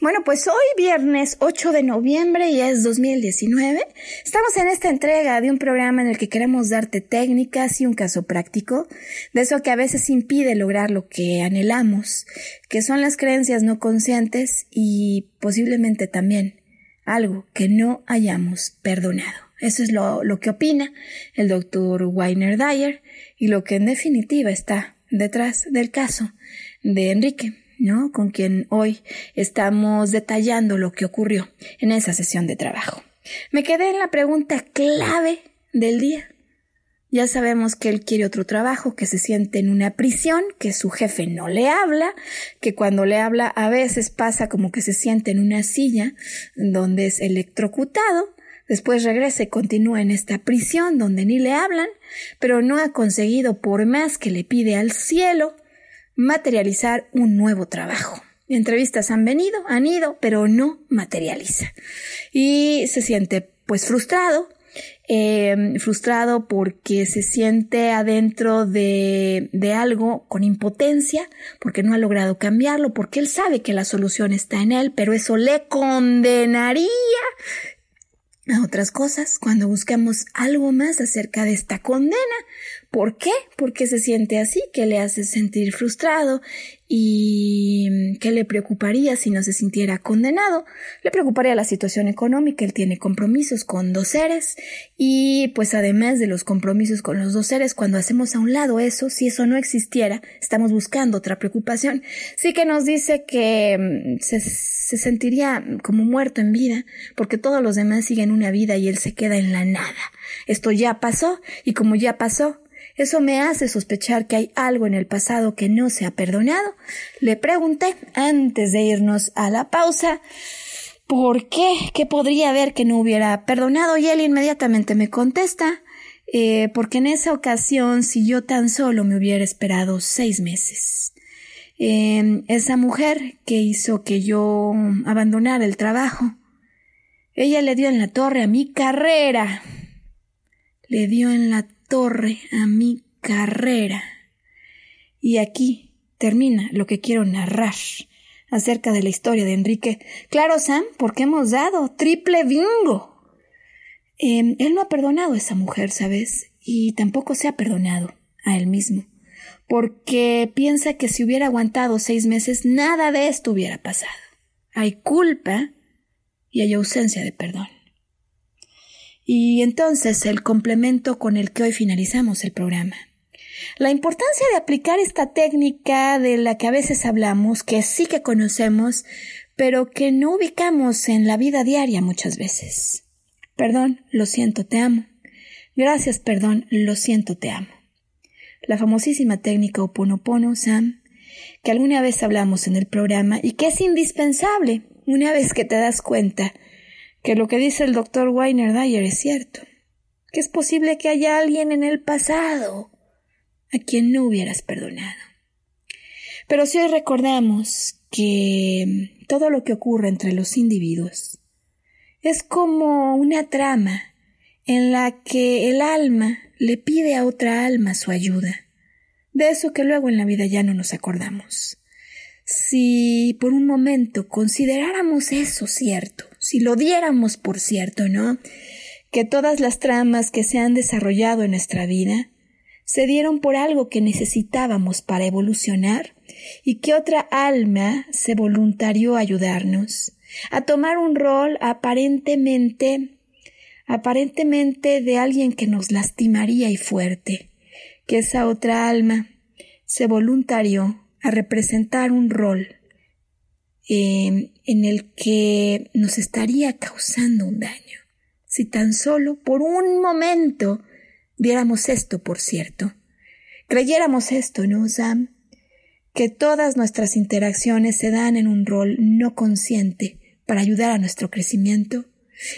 A: Bueno, pues hoy viernes 8 de noviembre y es 2019. Estamos en esta entrega de un programa en el que queremos darte técnicas y un caso práctico de eso que a veces impide lograr lo que anhelamos, que son las creencias no conscientes y posiblemente también algo que no hayamos perdonado. Eso es lo, lo que opina el doctor Weiner Dyer y lo que en definitiva está detrás del caso de Enrique. ¿No? Con quien hoy estamos detallando lo que ocurrió en esa sesión de trabajo. Me quedé en la pregunta clave del día. Ya sabemos que él quiere otro trabajo, que se siente en una prisión, que su jefe no le habla, que cuando le habla a veces pasa como que se siente en una silla donde es electrocutado, después regresa y continúa en esta prisión donde ni le hablan, pero no ha conseguido por más que le pide al cielo materializar un nuevo trabajo. Entrevistas han venido, han ido, pero no materializa. Y se siente pues frustrado eh, frustrado porque se siente adentro de, de algo con impotencia, porque no ha logrado cambiarlo, porque él sabe que la solución está en él, pero eso le condenaría a otras cosas cuando buscamos algo más acerca de esta condena. ¿Por qué? Porque se siente así, que le hace sentir frustrado y qué le preocuparía si no se sintiera condenado. Le preocuparía la situación económica, él tiene compromisos con dos seres y pues además de los compromisos con los dos seres, cuando hacemos a un lado eso, si eso no existiera, estamos buscando otra preocupación. Sí que nos dice que mm, se, se sentiría como muerto en vida porque todos los demás siguen una vida y él se queda en la nada. Esto ya pasó y como ya pasó, eso me hace sospechar que hay algo en el pasado que no se ha perdonado. Le pregunté antes de irnos a la pausa ¿por qué? ¿Qué podría haber que no hubiera perdonado? Y él inmediatamente me contesta eh, porque en esa ocasión si yo tan solo me hubiera esperado seis meses. Eh, esa mujer que hizo que yo abandonara el trabajo, ella le dio en la torre a mi carrera. Le dio en la torre a mi carrera. Y aquí termina lo que quiero narrar acerca de la historia de Enrique. Claro, Sam, porque hemos dado triple bingo. Em, él no ha perdonado a esa mujer, ¿sabes? Y tampoco se ha perdonado a él mismo, porque piensa que si hubiera aguantado seis meses, nada de esto hubiera pasado. Hay culpa y hay ausencia de perdón. Y entonces el complemento con el que hoy finalizamos el programa. La importancia de aplicar esta técnica de la que a veces hablamos, que sí que conocemos, pero que no ubicamos en la vida diaria muchas veces. Perdón, lo siento, te amo. Gracias, perdón, lo siento, te amo. La famosísima técnica Oponopono, Sam, que alguna vez hablamos en el programa y que es indispensable una vez que te das cuenta que lo que dice el doctor Weiner Dyer es cierto, que es posible que haya alguien en el pasado a quien no hubieras perdonado. Pero si hoy recordamos que todo lo que ocurre entre los individuos es como una trama en la que el alma le pide a otra alma su ayuda, de eso que luego en la vida ya no nos acordamos. Si por un momento consideráramos eso cierto, si lo diéramos por cierto, ¿no? Que todas las tramas que se han desarrollado en nuestra vida se dieron por algo que necesitábamos para evolucionar y que otra alma se voluntarió a ayudarnos, a tomar un rol aparentemente aparentemente de alguien que nos lastimaría y fuerte, que esa otra alma se voluntarió a representar un rol Em, en el que nos estaría causando un daño. Si tan solo por un momento viéramos esto, por cierto, creyéramos esto, ¿no, Sam? Que todas nuestras interacciones se dan en un rol no consciente para ayudar a nuestro crecimiento.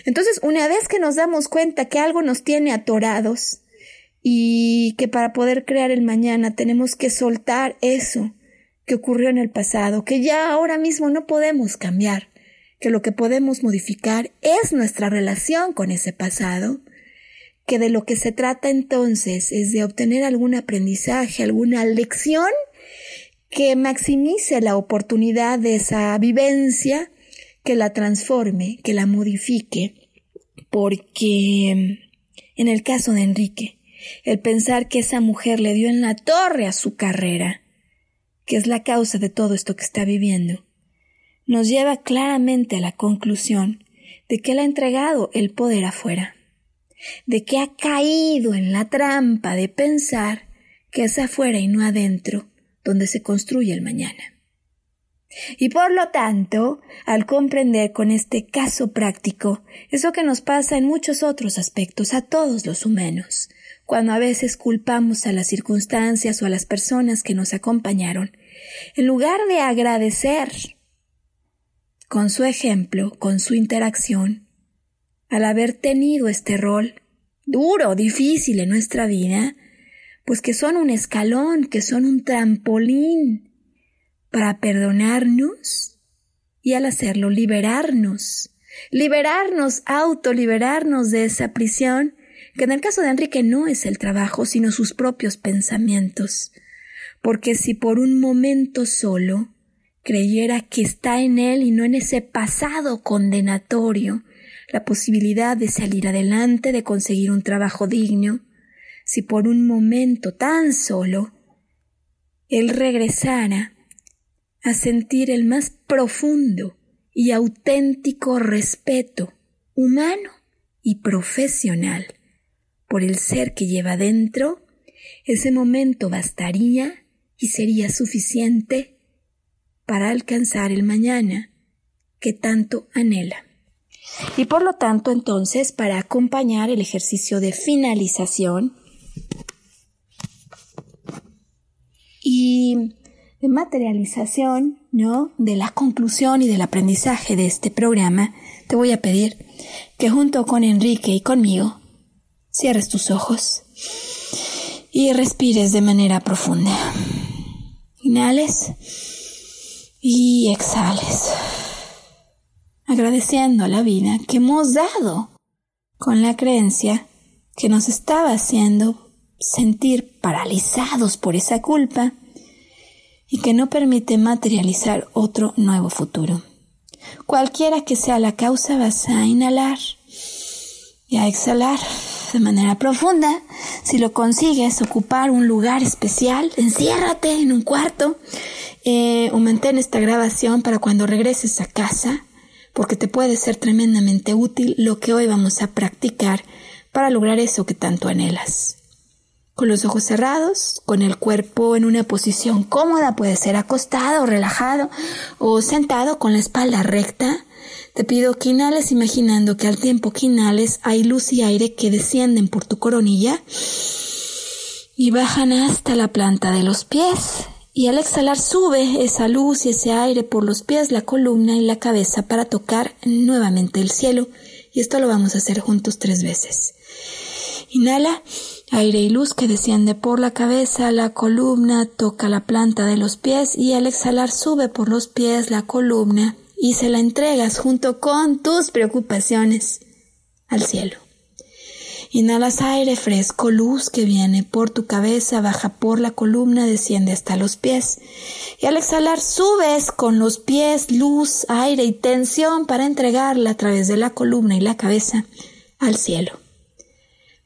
A: Entonces, una vez que nos damos cuenta que algo nos tiene atorados y que para poder crear el mañana tenemos que soltar eso que ocurrió en el pasado, que ya ahora mismo no podemos cambiar, que lo que podemos modificar es nuestra relación con ese pasado, que de lo que se trata entonces es de obtener algún aprendizaje, alguna lección que maximice la oportunidad de esa vivencia, que la transforme, que la modifique, porque en el caso de Enrique, el pensar que esa mujer le dio en la torre a su carrera, que es la causa de todo esto que está viviendo, nos lleva claramente a la conclusión de que él ha entregado el poder afuera, de que ha caído en la trampa de pensar que es afuera y no adentro donde se construye el mañana. Y por lo tanto, al comprender con este caso práctico eso que nos pasa en muchos otros aspectos a todos los humanos, cuando a veces culpamos a las circunstancias o a las personas que nos acompañaron, en lugar de agradecer con su ejemplo, con su interacción, al haber tenido este rol duro, difícil en nuestra vida, pues que son un escalón, que son un trampolín para perdonarnos y al hacerlo liberarnos liberarnos, autoliberarnos de esa prisión, que en el caso de Enrique no es el trabajo, sino sus propios pensamientos. Porque si por un momento solo creyera que está en él y no en ese pasado condenatorio, la posibilidad de salir adelante, de conseguir un trabajo digno, si por un momento tan solo él regresara a sentir el más profundo y auténtico respeto humano y profesional por el ser que lleva dentro, ese momento bastaría y sería suficiente para alcanzar el mañana que tanto anhela. Y por lo tanto, entonces, para acompañar el ejercicio de finalización y de materialización, ¿no? De la conclusión y del aprendizaje de este programa, te voy a pedir que junto con Enrique y conmigo cierres tus ojos y respires de manera profunda. Inhales y exhales, agradeciendo a la vida que hemos dado con la creencia que nos estaba haciendo sentir paralizados por esa culpa y que no permite materializar otro nuevo futuro. Cualquiera que sea la causa, vas a inhalar y a exhalar de manera profunda. Si lo consigues, ocupar un lugar especial, enciérrate en un cuarto eh, o mantén esta grabación para cuando regreses a casa, porque te puede ser tremendamente útil lo que hoy vamos a practicar para lograr eso que tanto anhelas con los ojos cerrados, con el cuerpo en una posición cómoda, puede ser acostado, relajado o sentado con la espalda recta. Te pido que inhales imaginando que al tiempo que inhales hay luz y aire que descienden por tu coronilla y bajan hasta la planta de los pies. Y al exhalar sube esa luz y ese aire por los pies, la columna y la cabeza para tocar nuevamente el cielo. Y esto lo vamos a hacer juntos tres veces. Inhala Aire y luz que desciende por la cabeza, la columna, toca la planta de los pies y al exhalar sube por los pies la columna y se la entregas junto con tus preocupaciones al cielo. Inhalas aire fresco, luz que viene por tu cabeza, baja por la columna, desciende hasta los pies. Y al exhalar subes con los pies, luz, aire y tensión para entregarla a través de la columna y la cabeza al cielo.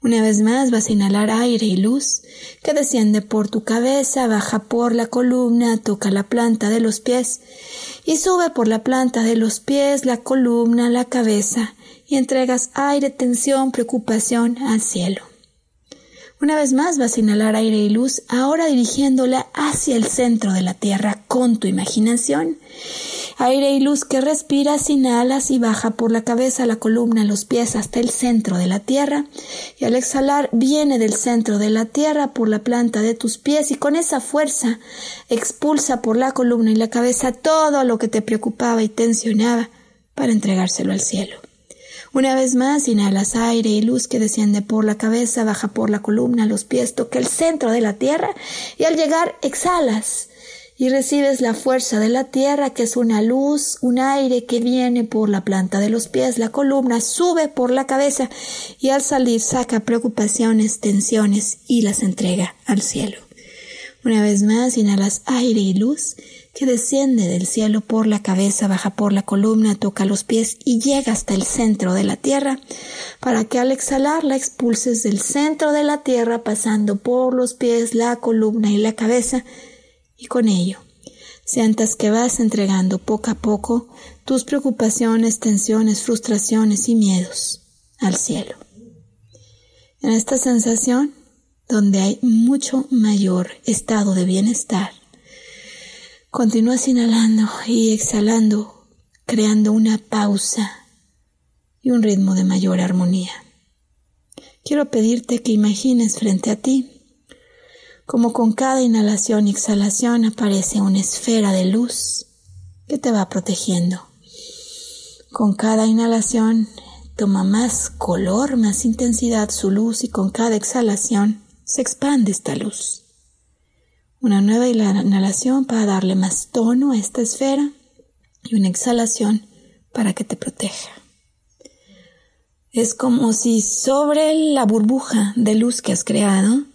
A: Una vez más vas a inhalar aire y luz que desciende por tu cabeza, baja por la columna, toca la planta de los pies y sube por la planta de los pies, la columna, la cabeza y entregas aire, tensión, preocupación al cielo. Una vez más vas a inhalar aire y luz, ahora dirigiéndola hacia el centro de la Tierra con tu imaginación Aire y luz que respiras, inhalas y baja por la cabeza, la columna, los pies hasta el centro de la tierra. Y al exhalar viene del centro de la tierra por la planta de tus pies y con esa fuerza expulsa por la columna y la cabeza todo lo que te preocupaba y tensionaba para entregárselo al cielo. Una vez más, inhalas aire y luz que desciende por la cabeza, baja por la columna, los pies, toca el centro de la tierra y al llegar exhalas y recibes la fuerza de la tierra que es una luz, un aire que viene por la planta de los pies, la columna sube por la cabeza y al salir saca preocupaciones, tensiones y las entrega al cielo. Una vez más inhalas aire y luz que desciende del cielo por la cabeza, baja por la columna, toca los pies y llega hasta el centro de la tierra, para que al exhalar la expulses del centro de la tierra pasando por los pies, la columna y la cabeza y con ello sientas que vas entregando poco a poco tus preocupaciones, tensiones, frustraciones y miedos al cielo. En esta sensación, donde hay mucho mayor estado de bienestar, continúas inhalando y exhalando, creando una pausa y un ritmo de mayor armonía. Quiero pedirte que imagines frente a ti como con cada inhalación y exhalación aparece una esfera de luz que te va protegiendo. Con cada inhalación toma más color, más intensidad su luz y con cada exhalación se expande esta luz. Una nueva inhalación para darle más tono a esta esfera y una exhalación para que te proteja. Es como si sobre la burbuja de luz que has creado,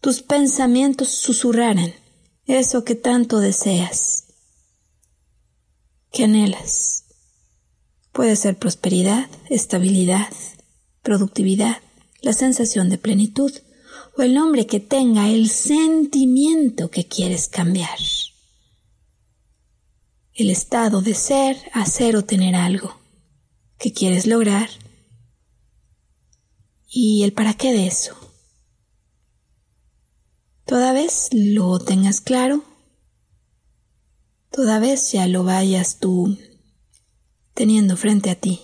A: tus pensamientos susurraran eso que tanto deseas, que anhelas. Puede ser prosperidad, estabilidad, productividad, la sensación de plenitud o el nombre que tenga el sentimiento que quieres cambiar. El estado de ser, hacer o tener algo que quieres lograr y el para qué de eso. Toda vez lo tengas claro, toda vez ya lo vayas tú teniendo frente a ti,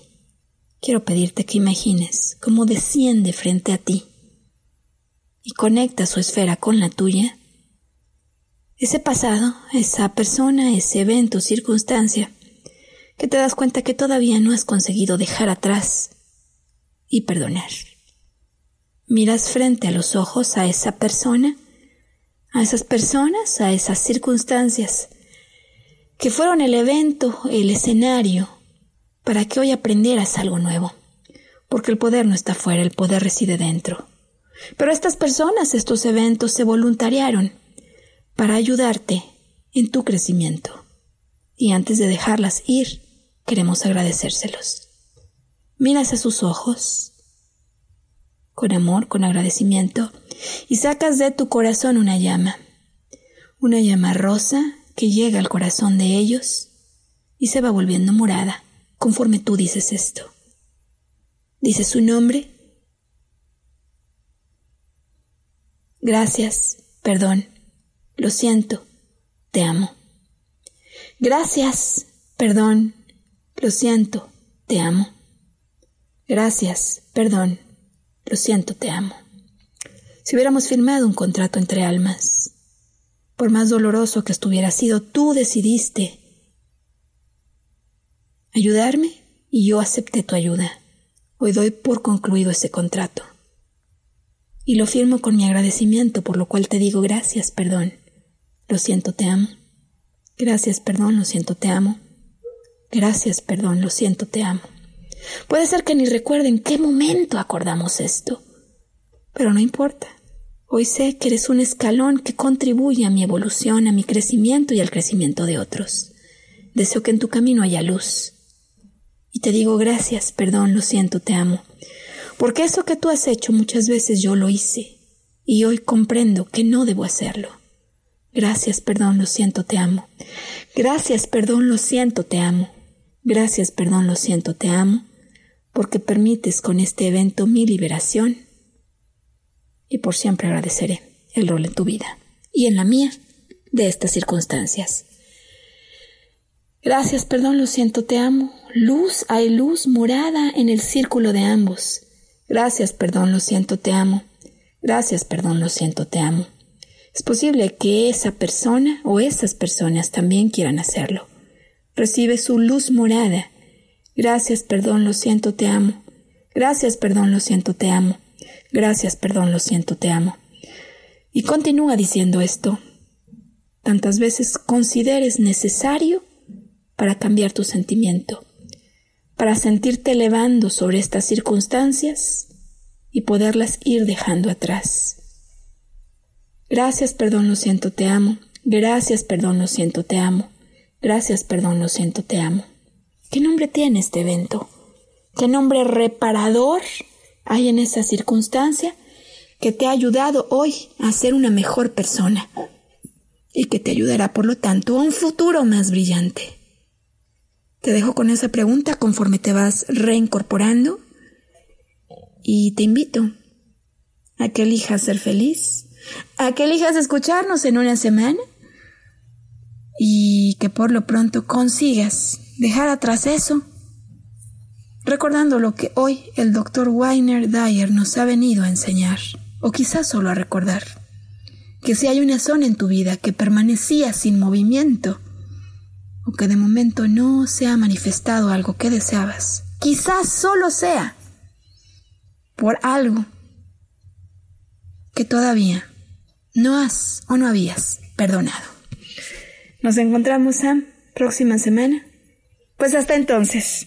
A: quiero pedirte que imagines cómo desciende frente a ti y conecta su esfera con la tuya. Ese pasado, esa persona, ese evento, circunstancia, que te das cuenta que todavía no has conseguido dejar atrás y perdonar. Miras frente a los ojos a esa persona, a esas personas, a esas circunstancias que fueron el evento, el escenario, para que hoy aprendieras algo nuevo. Porque el poder no está fuera, el poder reside dentro. Pero estas personas, estos eventos, se voluntariaron para ayudarte en tu crecimiento. Y antes de dejarlas ir, queremos agradecérselos. Miras a sus ojos, con amor, con agradecimiento, y sacas de tu corazón una llama, una llama rosa que llega al corazón de ellos y se va volviendo morada conforme tú dices esto. Dices su nombre. Gracias, perdón, lo siento, te amo. Gracias, perdón, lo siento, te amo. Gracias, perdón, lo siento, te amo. Si hubiéramos firmado un contrato entre almas, por más doloroso que estuviera sido, tú decidiste ayudarme y yo acepté tu ayuda. Hoy doy por concluido ese contrato. Y lo firmo con mi agradecimiento, por lo cual te digo gracias, perdón. Lo siento, te amo. Gracias, perdón, lo siento, te amo. Gracias, perdón, lo siento, te amo. Puede ser que ni recuerde en qué momento acordamos esto, pero no importa. Hoy sé que eres un escalón que contribuye a mi evolución, a mi crecimiento y al crecimiento de otros. Deseo que en tu camino haya luz. Y te digo gracias, perdón, lo siento, te amo. Porque eso que tú has hecho muchas veces yo lo hice, y hoy comprendo que no debo hacerlo. Gracias, perdón, lo siento, te amo. Gracias, perdón, lo siento, te amo. Gracias, perdón, lo siento, te amo porque permites con este evento mi liberación y por siempre agradeceré el rol en tu vida y en la mía de estas circunstancias. Gracias, perdón, lo siento, te amo. Luz, hay luz morada en el círculo de ambos. Gracias, perdón, lo siento, te amo. Gracias, perdón, lo siento, te amo. Es posible que esa persona o esas personas también quieran hacerlo. Recibe su luz morada Gracias, perdón, lo siento, te amo. Gracias, perdón, lo siento, te amo. Gracias, perdón, lo siento, te amo. Y continúa diciendo esto. Tantas veces consideres necesario para cambiar tu sentimiento, para sentirte elevando sobre estas circunstancias y poderlas ir dejando atrás. Gracias, perdón, lo siento, te amo. Gracias, perdón, lo siento, te amo. Gracias, perdón, lo siento, te amo. ¿Qué nombre tiene este evento? ¿Qué nombre reparador hay en esa circunstancia que te ha ayudado hoy a ser una mejor persona y que te ayudará, por lo tanto, a un futuro más brillante? Te dejo con esa pregunta conforme te vas reincorporando y te invito a que elijas ser feliz, a que elijas escucharnos en una semana y que por lo pronto consigas dejar atrás eso, recordando lo que hoy el doctor Weiner Dyer nos ha venido a enseñar, o quizás solo a recordar, que si hay una zona en tu vida que permanecía sin movimiento, o que de momento no se ha manifestado algo que deseabas, quizás solo sea por algo que todavía no has o no habías perdonado. Nos encontramos, Sam, próxima semana pues hasta entonces.